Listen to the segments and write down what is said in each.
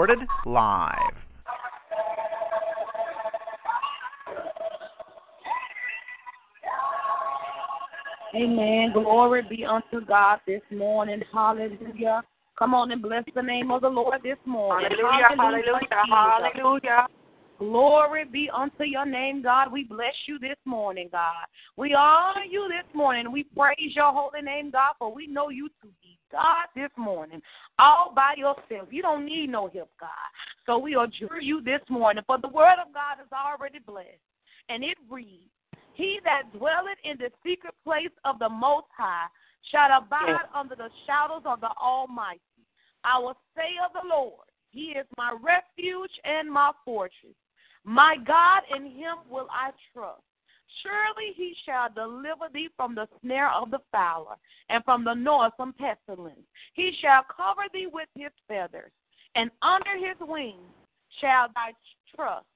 Recorded live. Amen. Glory be unto God this morning. Hallelujah. Come on and bless the name of the Lord this morning. Hallelujah, hallelujah, hallelujah. Glory be unto your name, God. We bless you this morning, God. We honor you this morning. We praise your holy name, God, for we know you to be God this morning, all by yourself. You don't need no help, God. So we adjure you this morning, for the word of God is already blessed. And it reads, He that dwelleth in the secret place of the Most High shall abide Yes. under the shadows of the Almighty. I will say of the Lord, He is my refuge and my fortress. My God, in Him will I trust. Surely He shall deliver thee from the snare of the fowler and from the noisome pestilence. He shall cover thee with His feathers, and under His wings shall thy trust.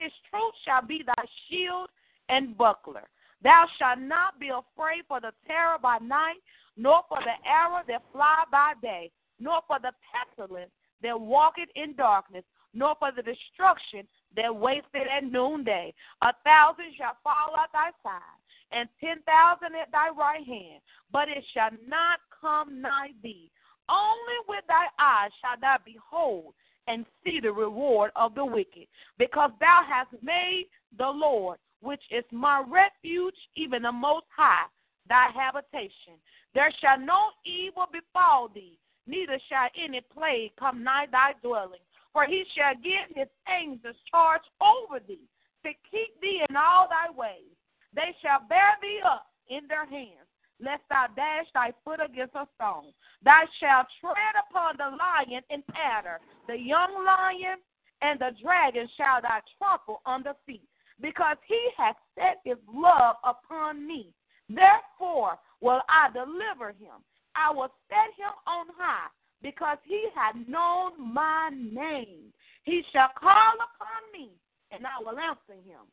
His truth shall be thy shield and buckler. Thou shalt not be afraid for the terror by night, nor for the arrow that fly by day, nor for the pestilence that walketh in darkness, nor for the destruction that wasted at noonday. A thousand shall fall at thy side, and ten thousand at thy right hand, but it shall not come nigh thee. Only with thy eyes shalt thou behold and see the reward of the wicked, because thou hast made the Lord, which is my refuge, even the Most High, thy habitation. There shall no evil befall thee, neither shall any plague come nigh thy dwelling. For he shall give his angels charge over thee, to keep thee in all thy ways. They shall bear thee up in their hands, lest thou dash thy foot against a stone. Thou shalt tread upon the lion and adder, the young lion and the dragon shall thou trample under feet, because he hath set his love upon me. Therefore will I deliver him. I will set him on high, because he hath known my name. He shall call upon me, and I will answer him.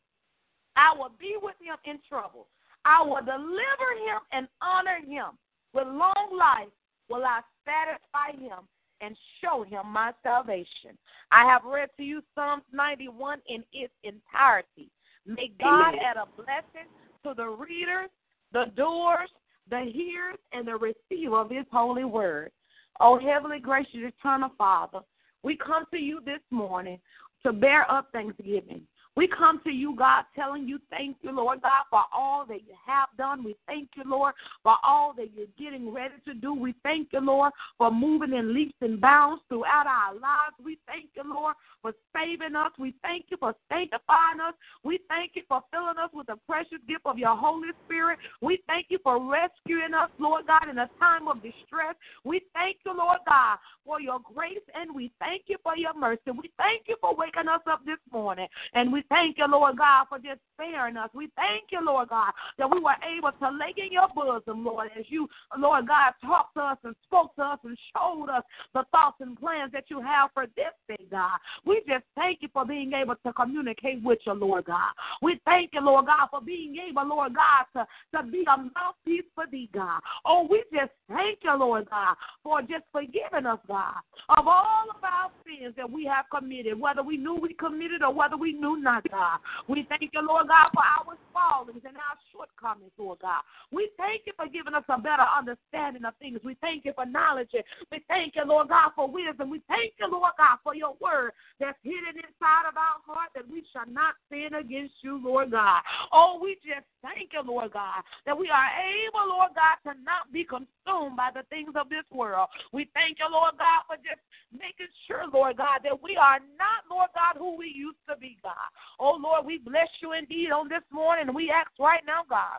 I will be with him in trouble. I will deliver him and honor him. With long life will I satisfy him and show him my salvation. I have read to you Psalms 91 in its entirety. May God Amen. add a blessing to the readers, the doers, the hearers, and the receiver of his holy word. Oh, heavenly gracious, eternal Father, we come to you this morning to bear up thanksgiving. We come to you, God, telling you thank you, Lord God, for all that you have done. We thank you, Lord, for all that you're getting ready to do. We thank you, Lord, for moving in leaps and bounds throughout our lives. We thank you, Lord, for saving us. We thank you for sanctifying us. We thank you for filling us with the precious gift of your Holy Spirit. We thank you for rescuing us, Lord God, in a time of distress. We thank you, Lord God, for your grace and we thank you for your mercy. We thank you for waking us up this morning. And we thank you, Lord God, for just sparing us. We thank you, Lord God, that we were able to lay in your bosom, Lord, as you, Lord God, talked to us and spoke to us and showed us the thoughts and plans that you have for this day, God. We just thank you for being able to communicate with you, Lord God. We thank you, Lord God, for being able, Lord God, to, to be a mouthpiece for thee, God. Oh, we just thank you, Lord God, for just forgiving us, God, of all of our sins that we have committed, whether we knew we committed or whether we knew not, God. We thank you, Lord God, for our fallings and our shortcomings, Lord God. We thank you for giving us a better understanding of things. We thank you for knowledge. We thank you, Lord God, for wisdom. We thank you, Lord God, for your word that's hidden inside of our heart that we shall not sin against you, Lord God. Oh, we just thank you, Lord God, that we are able, Lord God, to not be consumed by the things of this world. We thank you, Lord God, for just making sure, Lord God, that we are not, Lord God, who we used to be, God. Oh, Lord, we bless you indeed on this morning, we ask right now, God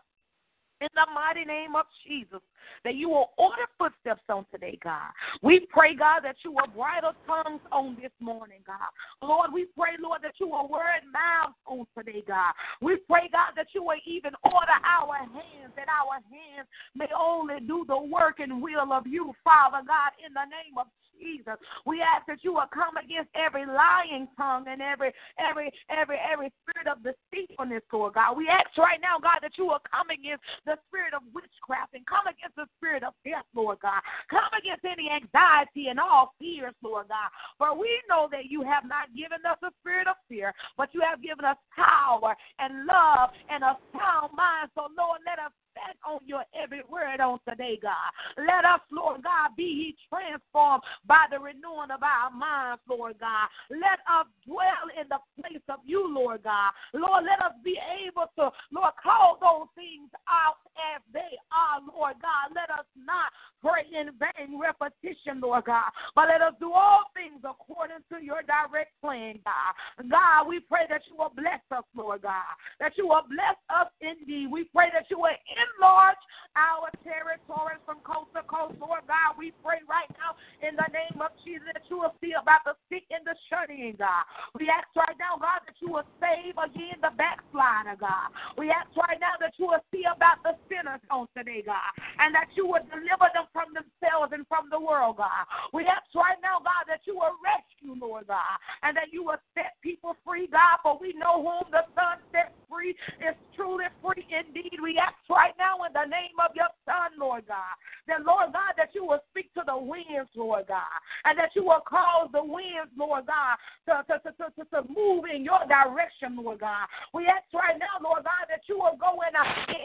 in the mighty name of Jesus, that you will order footsteps on today, God. We pray, God, that you will bridle tongues on this morning, God. Lord, we pray, Lord, that you will word mouths on today, God. We pray, God, that you will even order our hands, that our hands may only do the work and will of you, Father God, in the name of Jesus. We ask that you will come against every lying tongue and every every every every spirit of deceitfulness, Lord God. We ask right now, God, that you will come against the spirit of witchcraft and come against the spirit of death, Lord God. Come against any anxiety and all fears, Lord God. For we know that you have not given us a spirit of fear, but you have given us power and love and a sound mind. So, Lord, let us stand on your every word on today, God. Let us, Lord God, be transformed by the renewing of our minds, Lord God. Let us dwell in the place of you, Lord God. Lord, let us be able to, Lord, call those things out as they are, Lord God. Let us not pray in vain repetition, Lord God, but let us do all things according to your direct plan, God. God, we pray that you will bless us, Lord God, that you will bless us indeed. We pray that you will enlarge our territories from coast to coast, Lord God. We pray right now in the name of Jesus that you will see about the sick and the shut-in, God. We ask right now, God, that you will save again the backslider, God. We ask right now that you will see about the sinners on today, God, and that you will deliver them from themselves and from the world, God. We ask right now, God, that you will rescue, Lord God, and that you will set people free, God, for we know whom the Son sets free is truly free indeed. We ask right now in the name of your Son, Lord God, that, Lord God, that you will speak to the winds, Lord God, and that you will cause the winds, Lord God, to, to, to, to, to move in your direction, Lord God. We ask right now, Lord God, that you will go and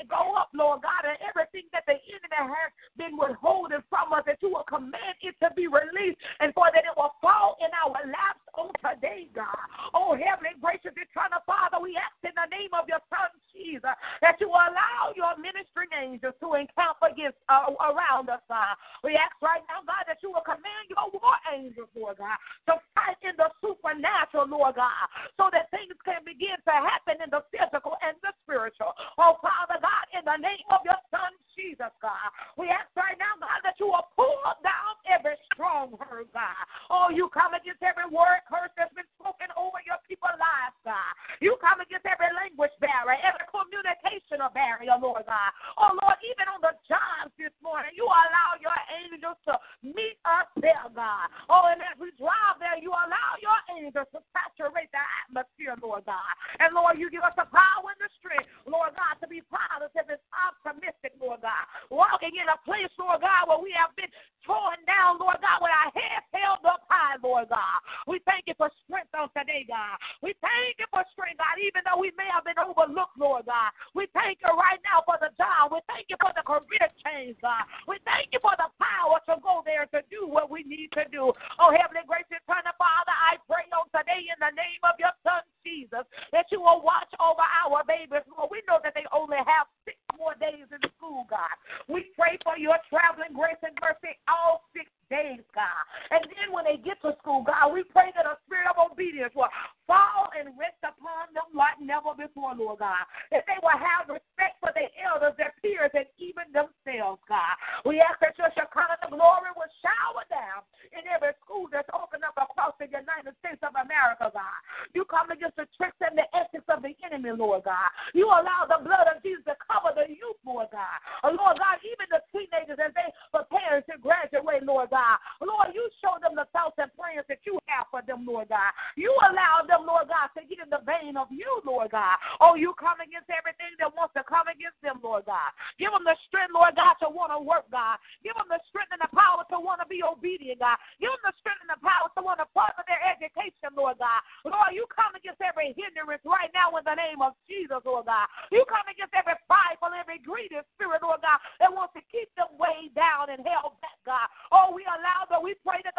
go up, Lord God, and everything that the enemy has been withholding from us, that you will command it to be released, and for that it will fall in our laps on today, God. Oh, heavenly gracious eternal Father, we ask in the name of your Son Jesus that you will allow your ministering angels to encamp against uh, around us, God. We ask right now, God, that you will command your war angels, Lord God, to fight in the supernatural, Lord God, so that things can begin to happen in the physical and the spiritual. Oh, Father God, in the name of your Son Jesus, God, we ask right now, God, that you will pull down every stronghold, God. Oh, you come against every word curse that's been spoken over your people's lives, God. You come against every language barrier, every communicational barrier, Lord God. Oh, Lord, even on the jobs this morning, you allow your angels to meet us there, God. Oh, and as we drive there, you allow your angels to saturate the atmosphere, Lord God. And Lord, you give us the power and the strength, Lord God, to be positive and optimistic, Lord God. Walking in a place, Lord God, where we have been torn down, Lord God, with our heads held up high, Lord God. We thank you for strength on today, God. We thank you for strength, God, even though we may have been overlooked, Lord God. We thank you right now for the job. We thank you for the career change, God. We thank you for the power to go there to do what we need to do. Oh, Heavenly Grace, Eternal Father, I pray on today in the name of your Son, Jesus, that you will watch over our babies. Lord, we know that they only have six more days in school, God. We pray for your traveling grace and mercy all six days, God. And then when they get to school, God, we pray that a spirit of obedience will fall and rest upon them like never before, Lord God. That they will have respect for their elders, their peers, and even themselves, God. We ask that your Shekinah glory will shower down in every school that's opened up across the United States of America, God. You come against the tricks and the ethics of the enemy, Lord God. You allow the blood of Jesus to cover the youth, Lord God. Oh, Lord God, even the teenagers as they prepare to graduate, Lord God. Lord, you show them the thoughts and plans that you have for them, Lord God. You allow them, Lord God, to get the vein of you, Lord God. Oh, you come against everything that wants to come against them, Lord God. Give them the strength, Lord God, to want to work, God. Give them the strength and the power to want to be obedient, God. Give them the strength and the power to want to further their education, Lord God. Lord, you come against every hindrance right now in the name of Jesus, Lord God. You come against every prideful, every greedy spirit, Lord God, that wants to keep them way down and held back, God. Oh, we allow that. We pray that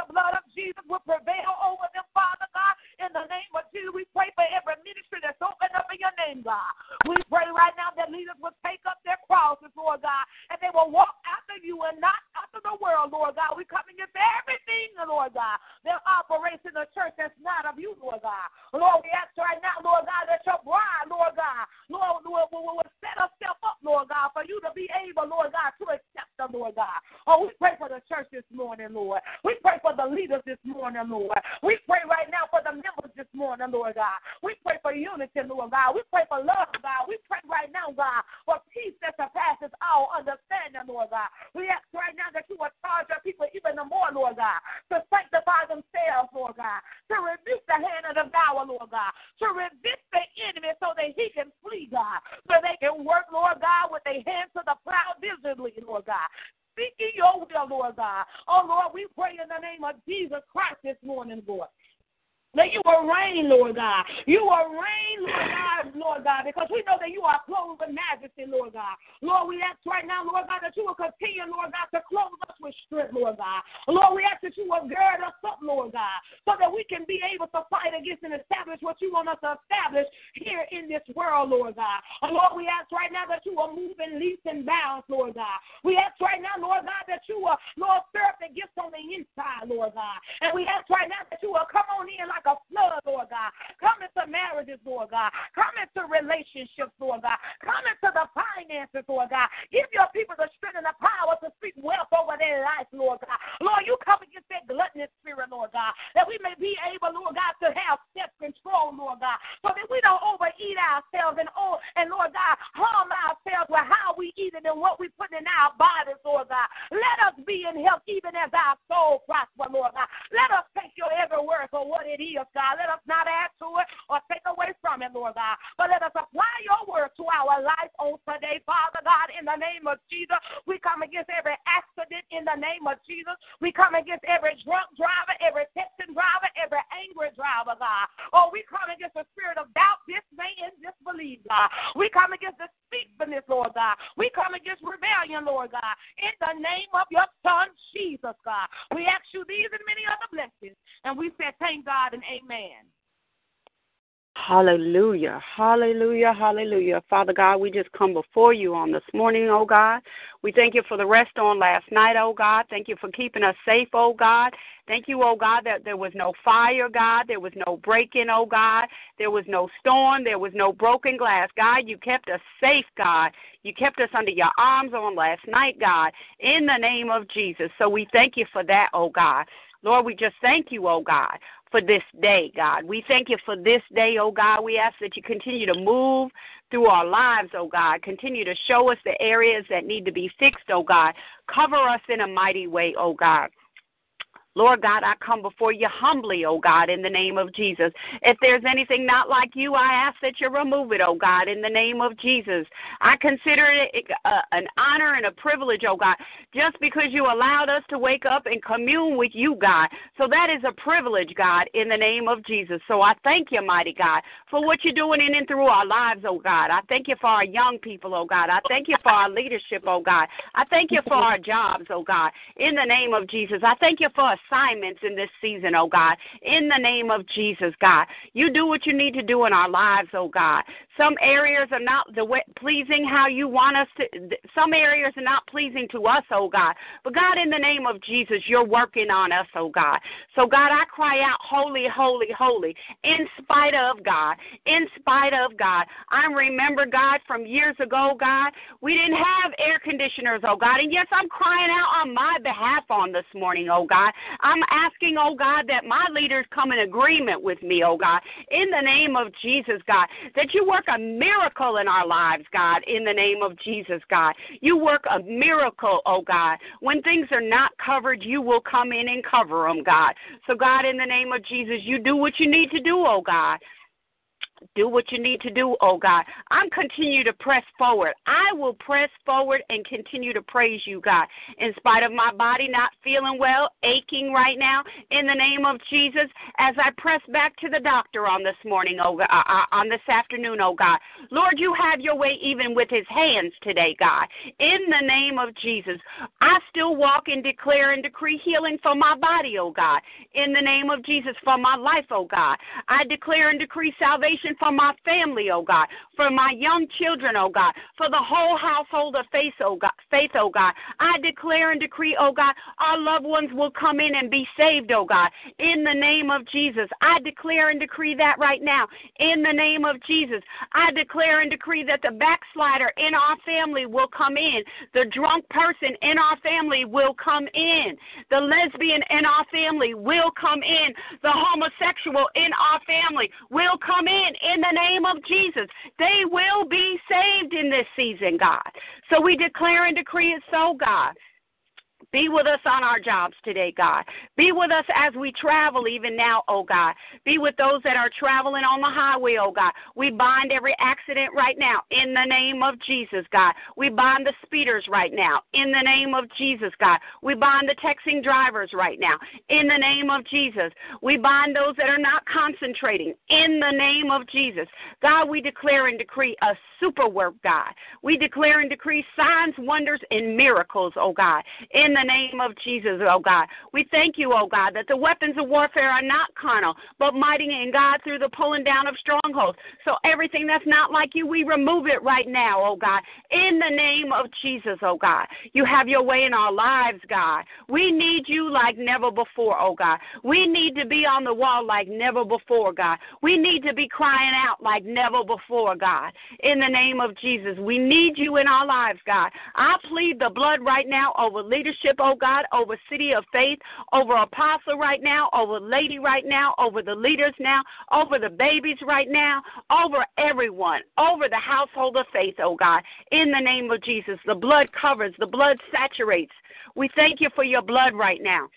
Lord God, and they will walk after you and not after the world, Lord God. We come against everything, Lord God, that operates in the church that's not of you, Lord God. Lord, we ask right now, Lord God, that your bride, Lord God, Lord, will, will, will set herself up, Lord God, for you to be able, Lord God, to accept them, Lord God. Oh, we pray for the church this morning, Lord. We pray for the leaders this morning, Lord. We pray right now for the members this morning, Lord God. We pray for unity, Lord God. We pray for love, God. We pray right now, God, for peace that surpasses all understanding, Lord God. We ask right now that you will charge your people even the more, Lord God, to sanctify themselves, Lord God, to rebuke the hand of the devourer, Lord God, to resist the enemy so that he can flee, God, so they can work, Lord God, with their hands to the plow visibly, Lord God seeking your will, Lord God. Oh, Lord, we pray in the name of Jesus Christ this morning, Lord. That you will reign, Lord God. You will reign, Lord God, Lord God, because we know that you are clothed with majesty, Lord God. Lord, we ask right now, Lord God, that you will continue, Lord God, to clothe with strength, Lord God. Lord, we ask that you will gird us up, Lord God, so that we can be able to fight against and establish what you want us to establish here in this world, Lord God. Lord, we ask right now that you will move in leaps and bounds, Lord God. We ask right now, Lord God, that you will, Lord, stir up the gifts on the inside, Lord God. And we ask right now that you will come on in like a flood, Lord God. Come into marriages, Lord God. Come into relationships, Lord God. Come into the finances, Lord God. Give your people the strength and the power to speak wealth over their life, Lord God. Lord, you come against that gluttonous spirit, Lord God, that we may be able, Lord God, to have self control, Lord God, so that we don't overeat ourselves and, oh, and Lord God, harm ourselves with how we eat it and what we put in our bodies, Lord God. Let us be in health even as our soul prosper, Lord God. Let us take your every word for what it is is, God. Let us not add to it or take away from it, Lord God. But let us apply your word to our life on today, Father God, in the name of Jesus. We come against every accident in the name of Jesus. We come against every drunk driver, every texting driver, every angry driver, God. Oh, we come against the spirit of doubt, dismay, and disbelief, God. We come against the speakfulness, Lord God. We come against rebellion, Lord God. In the name of your Son, Jesus, God. We ask you these and many other blessings. And we say, thank God and amen. Hallelujah. Hallelujah. Hallelujah. Father God, we just come before you on this morning, oh God. We thank you for the rest on last night, oh God. Thank you for keeping us safe, oh God. Thank you, oh God, that there was no fire, God. There was no break in, oh God. There was no storm. There was no broken glass. God, you kept us safe, God. You kept us under your arms on last night, God, in the name of Jesus. So we thank you for that, oh God. Lord, we just thank you, oh God, for this day, God. We thank you for this day, oh God. We ask that you continue to move through our lives, oh God. Continue to show us the areas that need to be fixed, oh God. Cover us in a mighty way, oh God. Lord God, I come before you humbly, oh God, in the name of Jesus. If there's anything not like you, I ask that you remove it, oh God, in the name of Jesus. I consider it uh, an honor and a privilege, oh God, just because you allowed us to wake up and commune with you, God. So that is a privilege, God, in the name of Jesus. So I thank you, mighty God, for what you're doing in and through our lives, oh God. I thank you for our young people, oh God. I thank you for our leadership, oh God. I thank you for our jobs, oh God, in the name of Jesus. I thank you for us assignments in this season, oh God. In the name of Jesus, God. You do what you need to do in our lives, oh God. Some areas are not the way, pleasing how you want us to, some areas are not pleasing to us, oh God. But God, in the name of Jesus, you're working on us, oh God. So, God, I cry out, holy, holy, holy, in spite of God, in spite of God. I remember, God, from years ago, God, we didn't have air conditioners, oh God. And yes, I'm crying out on my behalf on this morning, oh God. I'm asking, oh God, that my leaders come in agreement with me, oh God, in the name of Jesus, God, that you work a miracle in our lives, God, in the name of Jesus, God. You work a miracle, oh God. When things are not covered, you will come in and cover them, God. So, God, in the name of Jesus, you do what you need to do, oh God do what you need to do, oh God. I'm continue to press forward. I will press forward and continue to praise you, God. In spite of my body not feeling well, aching right now, in the name of Jesus, as I press back to the doctor on this morning, oh God, uh, uh, on this afternoon, oh God. Lord, you have your way even with his hands today, God. In the name of Jesus, I still walk and declare and decree healing for my body, oh God. In the name of Jesus, for my life, oh God. I declare and decree salvation salvation for my family, oh God, for my young children, oh God, for the whole household of faith, oh God. Faith, oh God. I declare and decree, oh God, our loved ones will come in and be saved, oh God, in the name of Jesus. I declare and decree that right now, in the name of Jesus. I declare and decree that the backslider in our family will come in, the drunk person in our family will come in, the lesbian in our family will come in, the homosexual in our family will come in in the name of Jesus. They will be saved in this season, God. So we declare and decree it so, God. Be with us on our jobs today, God. Be with us as we travel even now, oh God. Be with those that are traveling on the highway, oh God. We bind every accident right now in the name of Jesus, God. We bind the speeders right now in the name of Jesus, God. We bind the texting drivers right now in the name of Jesus. We bind those that are not concentrating in the name of Jesus. God, we declare and decree a super work, God. We declare and decree signs, wonders, and miracles, oh God, in the name of Jesus, oh God. We thank you, oh God, that the weapons of warfare are not carnal, but mighty in God through the pulling down of strongholds. So everything that's not like you, we remove it right now, oh God, in the name of Jesus, oh God. You have your way in our lives, God. We need you like never before, oh God. We need to be on the wall like never before, God. We need to be crying out like never before, God. In the name of Jesus, we need you in our lives, God. I plead the blood right now over leadership, oh God, over City of Faith, over Apostle right now, over Lady right now, over the leaders now, over the babies right now, over everyone, over the household of faith, oh God. In the name of Jesus, the blood covers, the blood saturates. We thank you for your blood right now.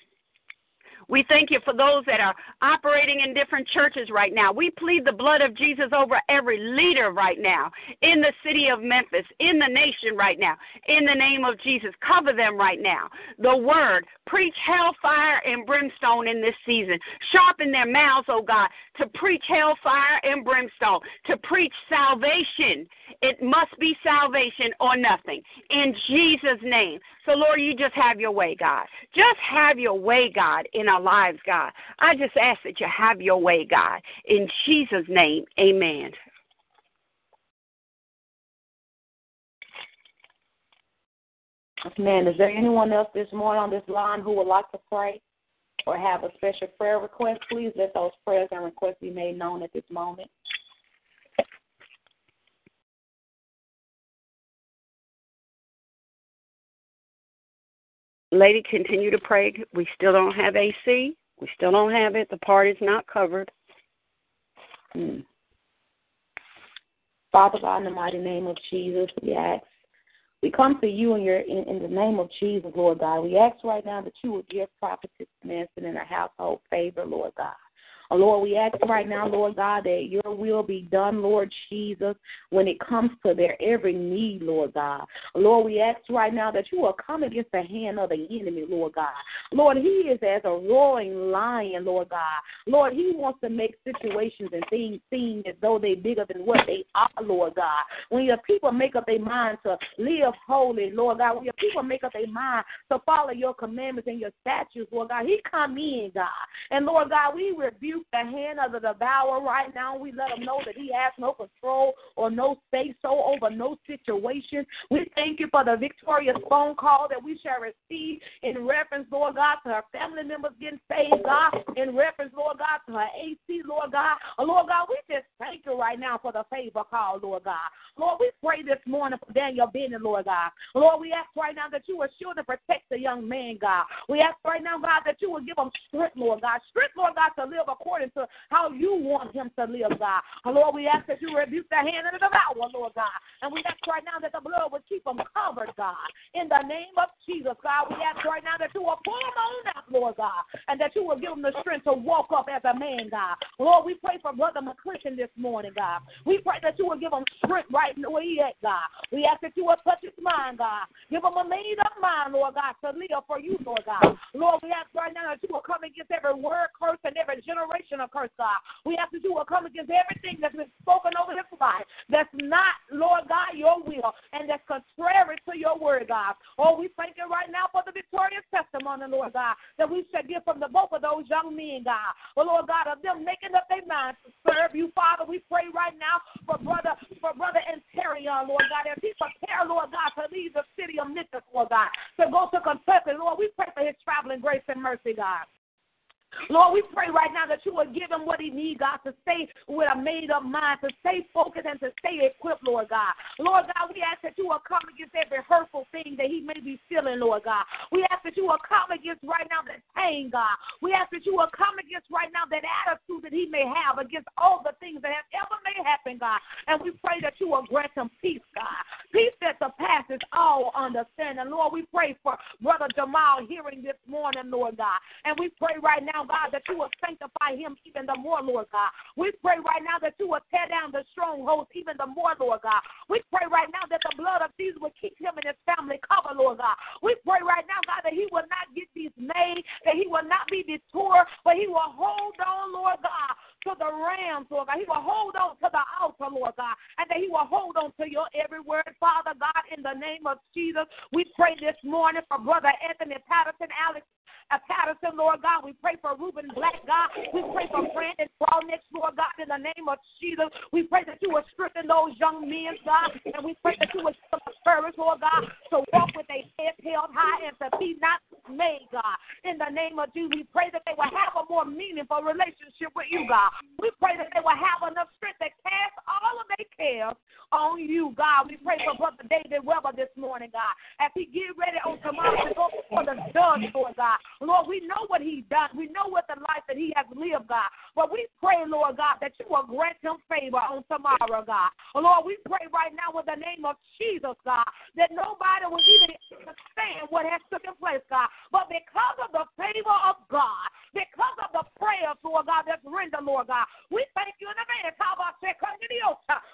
We thank you for those that are operating in different churches right now. We plead the blood of Jesus over every leader right now in the city of Memphis, in the nation right now, in the name of Jesus. Cover them right now. The word, preach hellfire and brimstone in this season. Sharpen their mouths, oh God, to preach hellfire and brimstone, to preach salvation. It must be salvation or nothing. In Jesus' name. So, Lord, you just have your way, God. Just have your way, God, in our lives, God. I just ask that you have your way, God. In Jesus' name, amen. Man, is there anyone else this morning on this line who would like to pray or have a special prayer request? Please let those prayers and requests be made known at this moment. Lady, continue to pray. We still don't have AC. We still don't have it. The part is not covered. Hmm. Father God, in the mighty name of Jesus, we ask. We come to you in your in, in the name of Jesus, Lord God. We ask right now that you would give prophetess Nancy and her household favor, Lord God. Oh, Lord, we ask right now, Lord God, that your will be done, Lord Jesus, when it comes to their every need, Lord God. Lord, we ask right now that you will come against the hand of the enemy, Lord God. Lord, he is as a roaring lion, Lord God. Lord, he wants to make situations and things seem as though they're bigger than what they are, Lord God. When your people make up their mind to live holy, Lord God, when your people make up their mind to follow your commandments and your statutes, Lord God, he come in, God. And Lord God, we rebuke the hand of the devourer right now. We let him know that he has no control or no say so over no situation. We thank you for the victorious phone call that we shall receive in reference, Lord God, to her family members getting saved, God, in reference, Lord God, to her AC, Lord God. Lord God, we just thank you right now for the favor call, Lord God. Lord, we pray this morning for Daniel Bennett, Lord God. Lord, we ask right now that you will shield and protect the young man, God. We ask right now, God, that you will give him strength, Lord God. Strength, Lord God, to live according according to how you want him to live, God. Lord, we ask that you rebuke the hand of the devourer, Lord God. And we ask right now that the blood will keep him covered, God. In the name of Jesus, God, we ask right now that you will pull him on out, Lord God, and that you will give him the strength to walk up as a man, God. Lord, we pray for Brother McClinton this morning, God. We pray that you will give him strength right where he at, God. We ask that you will touch his mind, God. Give him a made up mind, Lord God, to live for you, Lord God. Lord, we ask right now that you will come against every word curse and every generation of curse, God. We have to do a come against everything that's been spoken over his life that's not, Lord God, your will and that's contrary to your word, God. Oh, we thank you right now for the victorious testimony, Lord God, that we should get from the both of those young men, God. Well, Lord God, of them making up their minds to serve you, Father, we pray right now for brother, for brother and Interior, Lord God, as he prepare, Lord God, to leave the city of Memphis, Lord God, to go to Kentucky, Lord, we pray for his traveling grace and mercy, God. Lord, we pray right now that you will give him what he needs, God, to stay with a made up mind, to stay focused and to stay equipped, Lord God. Lord God, we ask that you will come against every hurtful thing that he may be feeling, Lord God. We ask that you will come against right now that pain, God. We ask that you will come against right now that attitude that he may have against all the things that have ever may happen, God. And we pray that you will grant him peace, God. Peace that surpasses all understanding. Lord, we pray for Brother Jamal hearing this morning, Lord God. And we pray right now God, that you will sanctify him even the more, Lord God. We pray right now that you will tear down the strongholds even the more, Lord God. We pray right now that the blood of Jesus will keep him and his family covered, Lord God. We pray right now, God, that he will not get dismayed, that he will not be detoured, but he will hold on, Lord God, to the rams, Lord God. He will hold on to the altar, Lord God, and that he will hold on to your every word, Father God, in the name of Jesus. We pray this morning for Brother Anthony Patterson, Alex Patterson, Lord God. We pray for Ruben Black, God. We pray for Brandon Brownix, Lord God, in the name of Jesus. We pray that you will strengthen those young men, God, and we pray that you will give them courage, Lord God, to walk with a head held high and to be not made, God. In the name of Jesus, we pray that they will have a more meaningful relationship with you, God. We pray that they will have enough strength to cast all of their cares on you, God. We pray for Brother David Weber this morning, God, as he get ready on tomorrow to go for the judge, Lord God. Lord, we know what he's done. We know what the life that he has lived, God. But we pray, Lord God, that you will grant him favor on tomorrow, God. Lord, we pray right now in the name of Jesus, God, that nobody will even understand what has taken place, God. But because of the favor of God, because of the prayers, Lord God, that's rendered, Lord God, we thank you in advance. How about say, come to the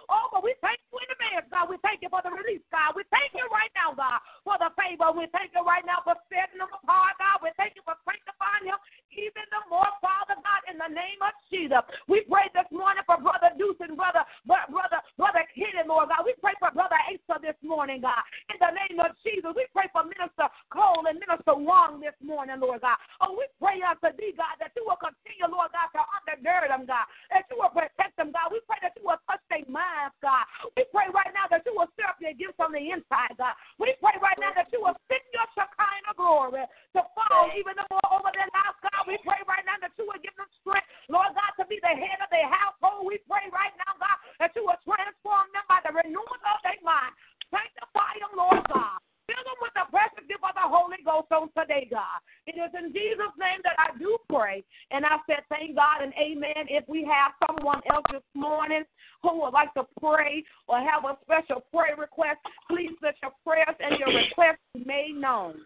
Oh, but we thank you in advance, God. We thank you for the release, God. We thank you right now, God, for the favor. We thank you right now for setting them apart, God. We thank you for sanctifying him even the more, Father God, in the name of Jesus. We pray this morning for Brother Deuce and Brother, Brother, Brother Kenny, Lord God. We pray for Brother Asa this morning, God. In the name of Jesus, we pray for Minister Cole and Minister Wong this morning, Lord God. Oh, we pray unto thee, God, that you will continue, Lord God, to undergird them, God. That you will protect them, God. We pray that you will touch their minds, God. We pray right now that you will stir up their gifts on the inside, God. We pray right now that you will send your Shekinah glory to fall even the more over their lives, God. We pray right now that you will give them strength, Lord God, to be the head of their household. We pray right now, God, that you will transform them by the renewal of their mind. Sanctify them, Lord God. Fill them with the precious gift of the Holy Ghost on today, God. It is in Jesus' name that I do pray. And I said, thank God and amen. If we have someone else this morning who would like to pray or have a special prayer request, please let your prayers and your requests be made known.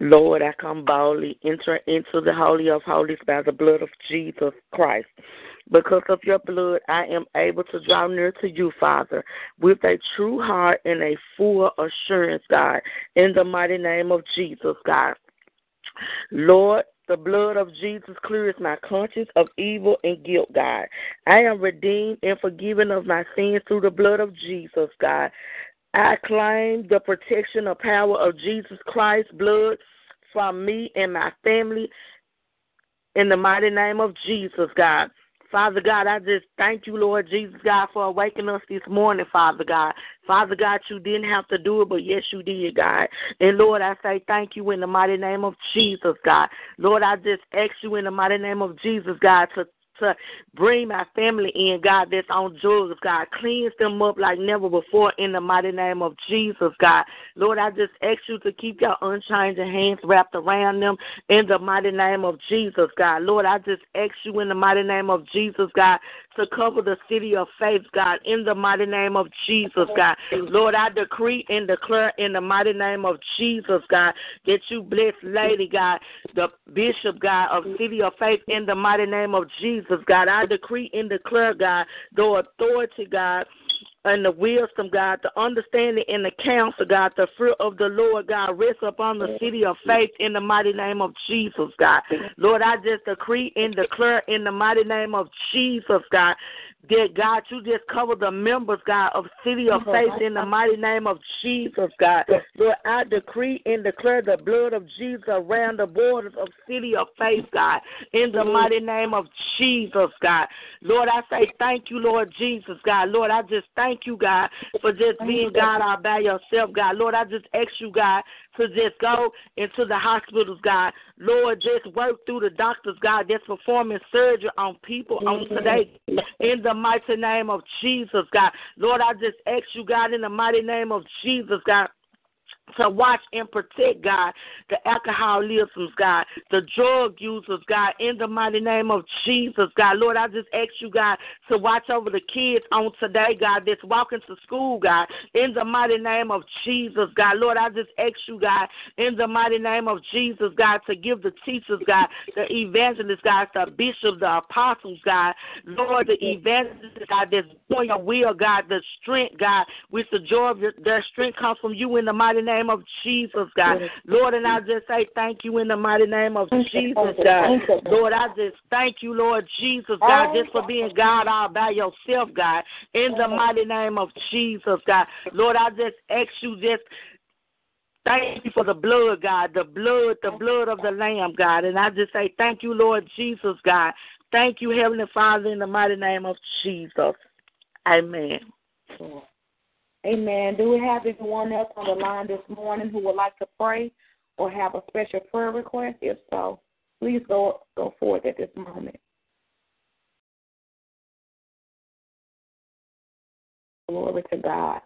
Lord, I come boldly, enter into the Holy of Holies by the blood of Jesus Christ. Because of your blood, I am able to draw near to you, Father, with a true heart and a full assurance, God, in the mighty name of Jesus, God. Lord, the blood of Jesus clears my conscience of evil and guilt, God. I am redeemed and forgiven of my sins through the blood of Jesus, God. I claim the protection of power of Jesus Christ's blood from me and my family in the mighty name of Jesus, God. Father God, I just thank you, Lord Jesus, God, for awakening us this morning, Father God. Father God, you didn't have to do it, but yes, you did, God. And Lord, I say thank you in the mighty name of Jesus, God. Lord, I just ask you in the mighty name of Jesus, God, to to bring my family in, God, that's on drugs, God. Cleanse them up like never before in the mighty name of Jesus, God. Lord, I just ask you to keep your unchanging hands wrapped around them in the mighty name of Jesus, God. Lord, I just ask you in the mighty name of Jesus, God, to cover the city of faith, God, in the mighty name of Jesus, God. Lord, I decree and declare in the mighty name of Jesus, God, that you bless Lady, God, the Bishop, God, of City of Faith, in the mighty name of Jesus, God. I decree and declare, God, the authority, God, and the wisdom, God, the understanding and the counsel, God, the fruit of the Lord, God, rest upon the city of faith in the mighty name of Jesus, God. Lord, I just decree and declare in the mighty name of Jesus, God, Dear God, you just cover the members, God, of City of Faith in the mighty name of Jesus, God. Lord, I decree and declare the blood of Jesus around the borders of City of Faith, God, in the mighty name of Jesus, God. Lord, I say thank you, Lord Jesus, God. Lord, I just thank you, God, for just being God all by yourself, God. Lord, I just ask you, God, to just go into the hospitals, God. Lord, just work through the doctors, God, that's performing surgery on people on today. In the mighty name of Jesus, God. Lord, I just ask you, God, in the mighty name of Jesus, God to watch and protect, God, the alcoholisms, God, the drug users, God, in the mighty name of Jesus, God. Lord, I just ask you, God, to watch over the kids on today, God, that's walking to school, God, in the mighty name of Jesus, God. Lord, I just ask you, God, in the mighty name of Jesus, God, to give the teachers, God, the evangelists, God, the bishops, the apostles, God, Lord, the evangelists, God, that's doing your will, God, the strength, God, which the joy of your, their strength comes from you in the mighty name name of Jesus, God. Lord, and I just say thank you in the mighty name of Jesus, God. Lord, I just thank you, Lord Jesus, God, just for being God all by yourself, God. In the mighty name of Jesus, God. Lord, I just ask you just Thank you for the blood, God, the blood, the blood of the Lamb, God. And I just say thank you, Lord Jesus, God. Thank you, Heavenly Father, in the mighty name of Jesus. Amen. Amen. Do we have anyone else on the line this morning who would like to pray or have a special prayer request? If so, please go go forward at this moment. Glory to God.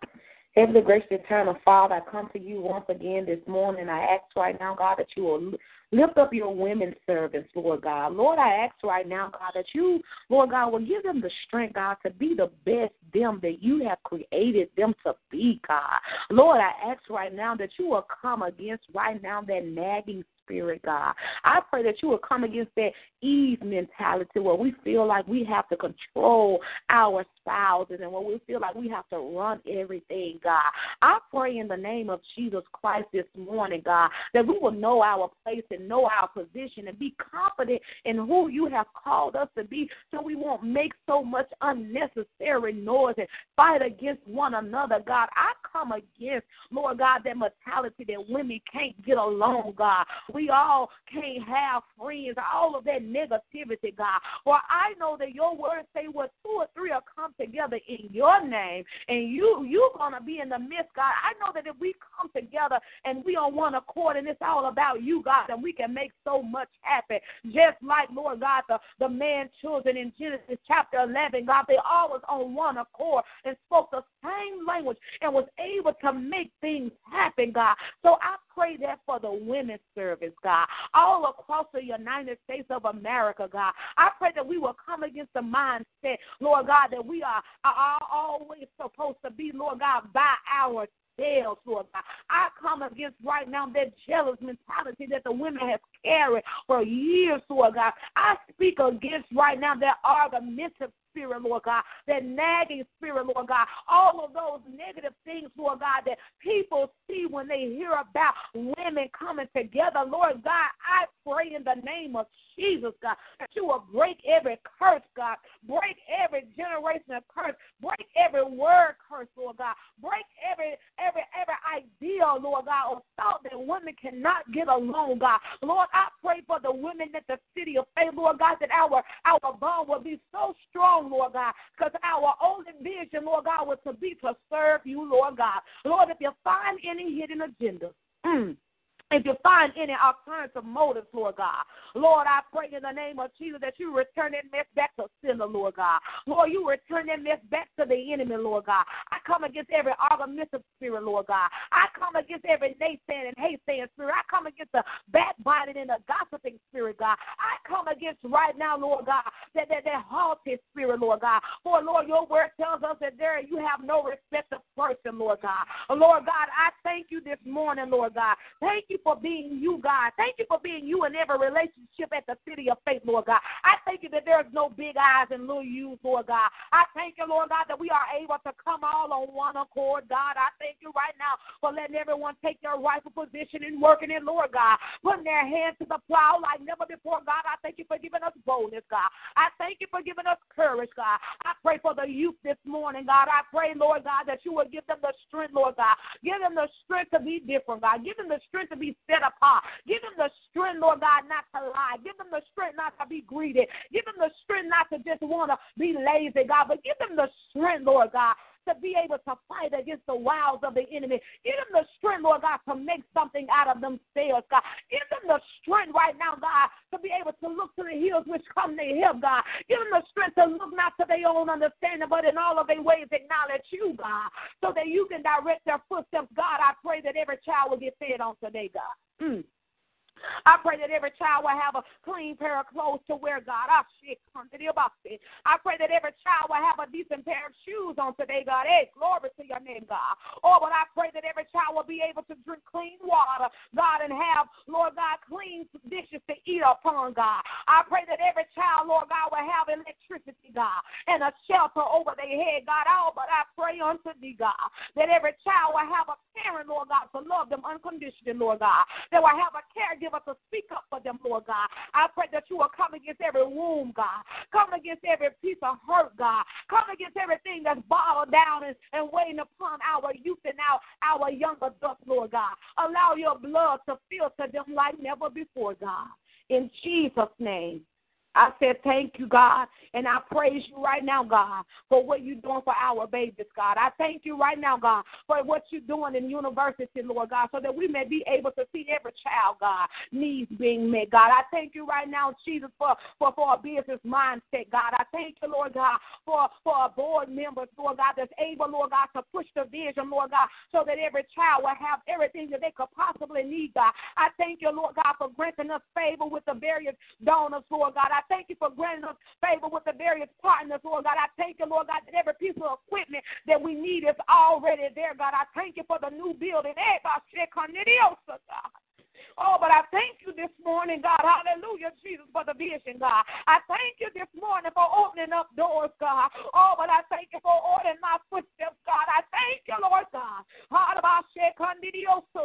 Heavenly gracious eternal Father, I come to you once again this morning. I ask right now, God, that you will lift up your women servants, Lord God. Lord, I ask right now, God, that you, Lord God, will give them the strength, God, to be the best them that you have created them to be, God. Lord, I ask right now that you will come against right now that nagging spirit, God. I pray that you will come against that ease mentality where we feel like we have to control our spouses and where we feel like we have to run everything, God. I pray in the name of Jesus Christ this morning, God, that we will know our place and know our position and be confident in who you have called us to be so we won't make so much unnecessary noise and fight against one another, God. I come against, Lord God, that mentality that women can't get along, God. We all can't have friends, all of that negativity, God. For I know that your words say what two or three are come together in your name, and you you're gonna be in the midst, God. I know that if we come together and we on one accord, and it's all about you, God, then we can make so much happen. Just like Lord God, the the man children in Genesis chapter eleven, God, they all was on one accord and spoke the same language and was able to make things happen, God. So I pray that for the women's service, God, all across the United States of America, God. I pray that we will come against the mindset, Lord God, that we are, are always supposed to be, Lord God, by ourselves Lord God. I come against right now that jealous mentality that the women have carried for years, Lord God. I speak against right now that argumentative spirit, Lord God, that nagging spirit, Lord God, all of those negative things, Lord God, that people see when they hear about women coming together, Lord God, I pray in the name of Jesus, God, that you will break every curse, God, break every generation of curse, break every word curse, Lord God, break every every every idea, Lord God, or thought that women cannot get along, God. Lord, I pray for the women at the city of faith, Lord God, that our our bond will be so strong, Lord God, because our only vision, Lord God, was to be to serve you, Lord God. Lord, if you find any hidden agenda, mm, if you find any alternative motives, Lord God, Lord, I pray in the name of Jesus that you return that mess back to sinner, Lord God. Lord, you return that mess back to the enemy, Lord God. I come against every argumentative spirit, Lord God. I come against every naysaying and haysaying spirit. I come against the backbiting and the gossiping spirit, God. I come against right now, Lord God, that that, that haughty spirit, Lord God. For Lord, your word tells us that there you have no respect of person, Lord God. Lord God, I thank you this morning, Lord God. Thank you for being you, God. Thank you for being you in every relationship at the city of faith, Lord God. I thank you that there's no big I's and little U's, Lord God. I thank you, Lord God, that we are able to come all on one accord, God. I thank you right now for letting everyone take their rightful position and working it, Lord God. Putting their hands to the plow like never before, God. I thank you for giving us boldness, God. I thank you for giving us courage, God. I pray for the youth this morning, God. I pray, Lord God, that you will give them the strength, Lord God. Give them the strength to be different, God. Give them the strength to be set apart. Give them the strength, Lord God, not to lie. Give them the strength not to be greedy. Give them the strength not to just want to be lazy, God, but give them the strength, Lord God, to be able to fight against the wiles of the enemy. Give them the strength, Lord God, to make something out of themselves, God. Give them the strength right now, God, to be able to look to the hills which come to help, God. Give them the strength to look not to their own understanding, but in all of their ways acknowledge you, God, so that you can direct their footsteps. God, I pray that every child will get fed on today, God. Mm. I pray that every child will have a clean pair of clothes to wear, God. Ah, I I pray that every child will have a decent pair of shoes on today, God. Hey, glory to your name, God. Oh, but I pray that every child will be able to drink clean water, God, and have, Lord God, clean dishes to eat upon, God. I pray that every child, Lord God, will have electricity, God, and a shelter over their head, God. Oh, but I pray unto thee, God, that every child will have a parent, Lord God, to love them unconditionally, Lord God. They will have a caregiver to speak up for them, Lord God. I pray that you will come against every wound, God. Come against every piece of hurt, God. Come against everything that's bottled down and, and waiting upon our youth and our, our young adults, Lord God. Allow your blood to filter them like never before, God. In Jesus' name. I said, Thank you, God. And I praise you right now, God, for what you're doing for our babies, God. I thank you right now, God, for what you're doing in university, Lord God, so that we may be able to see every child, God, needs being met, God. I thank you right now, Jesus, for, for, for a business mindset, God. I thank you, Lord God, for, for a board members, Lord God, that's able, Lord God, to push the vision, Lord God, so that every child will have everything that they could possibly need, God. I thank you, Lord God, for granting us favor with the various donors, Lord God. I thank you for granting us favor with the various partners, Lord God. I thank you, Lord God, that every piece of equipment that we need is already there, God. I thank you for the new building. Eh, Oh, but I thank you this morning, God. Hallelujah, Jesus, for the vision, God. I thank you this morning for opening up doors, God. Oh, but I thank you for ordering my footsteps, God. I thank you, Lord God.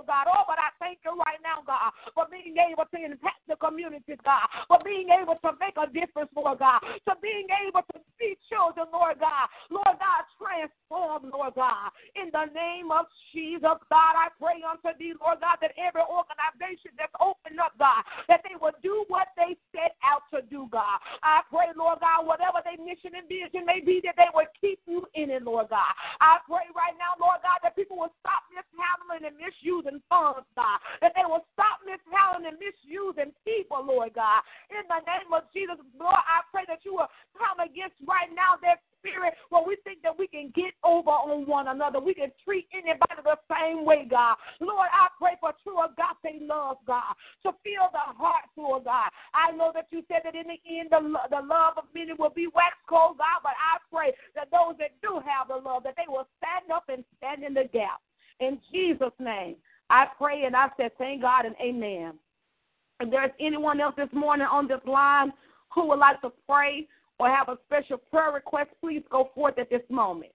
God. Oh, but I thank you right now, God, for being able to impact the communities, God, for being able to make a difference, Lord God, to being able to see children, Lord God. Lord God, transform, Lord God. In the name of Jesus, God, I pray unto thee, Lord God, that every organization that's opened up, God, that they will do what they set out to do, God. I pray, Lord God, whatever their mission and vision may be, that they will keep you in it, Lord God. I pray right now, Lord God, that people will stop mishandling and misusing funds, God. That they will stop mishandling and misusing people, Lord God. In the name of Jesus, Lord, I pray that you will come against right now their spirit where we think that we can get over on one another. We can treat anybody the same way, God. Lord, I pray for true agape love, God, to fill the heart, Lord God. I know that you said that in the end, the, the love of many will be waxed cold, God, but I pray that those that do have the love, that they will stand up and stand in the gap. In Jesus' name, I pray and I said, thank God and amen. If there's anyone else this morning on this line who would like to pray or have a special prayer request, please go forth at this moment.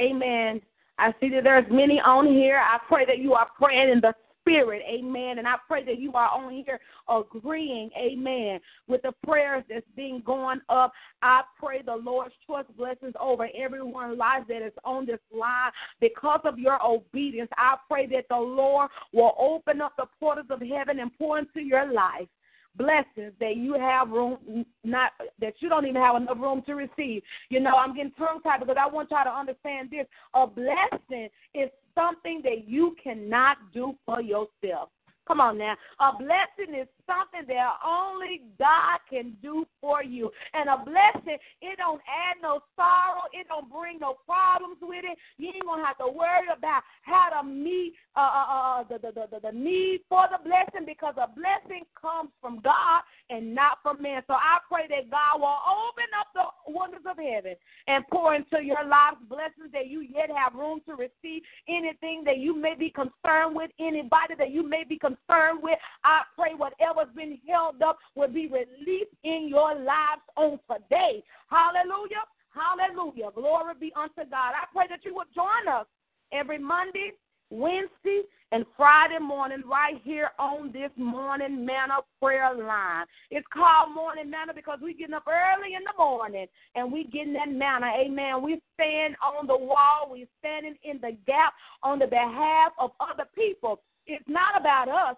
Amen. I see that there's many on here. I pray that you are praying in the spirit, amen. And I pray that you are on here agreeing, amen, with the prayers that's being going up. I pray the Lord's choice blessings over everyone's life that is on this line because of your obedience. I pray that the Lord will open up the portals of heaven and pour into your life blessings that you have room not that you don't even have enough room to receive. You know, I'm getting tongue tied because I want y'all to understand this. A blessing is something that you cannot do for yourself. Come on now. A blessing is something that only God can do for you. And a blessing, it don't add no sorrow. It don't bring no problems with it. You ain't going to have to worry about how to meet uh, uh, uh, the, the, the, the need for the blessing because a blessing comes from God and not from man. So I pray that God will open up the wonders of heaven and pour into your lives blessings that you yet have room to receive. Anything that you may be concerned with, anybody that you may be concerned with, I pray whatever's been held up will be released in your lives on today. Hallelujah. Hallelujah. Glory be unto God. I pray that you would join us every Monday, Wednesday, and Friday morning right here on this morning manna prayer line. It's called morning manna because we're getting up early in the morning and we getting that manna. Amen. We stand on the wall. We're standing in the gap on the behalf of other people. It's not about us.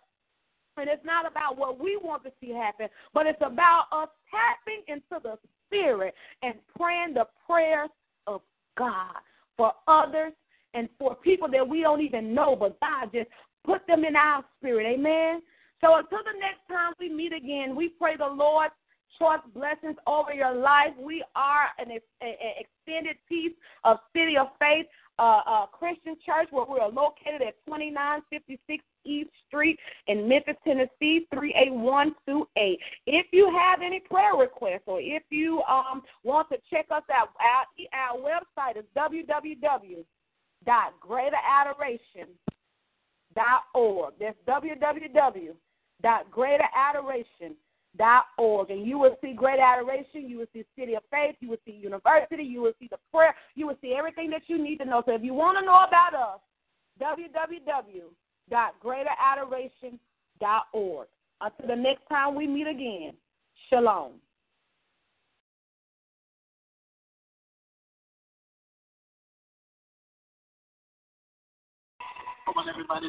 And it's not about what we want to see happen, but it's about us tapping into the spirit and praying the prayers of God for others and for people that we don't even know, but God just put them in our spirit. Amen. So until the next time we meet again, we pray the Lord choice blessings over your life. We are an, an extended piece of City of Faith uh, uh, Christian Church where we're located at 2956 East Street in Memphis, Tennessee, 38128. If you have any prayer requests or if you um, want to check us out, our, our website is www dot greater adoration dot org. That's www org. And you will see great adoration, you will see City of Faith, you will see University, you will see the prayer, you will see everything that you need to know. So if you want to know about us, www dot greater adoration dot org. Until the next time we meet again, shalom. Come on, everybody,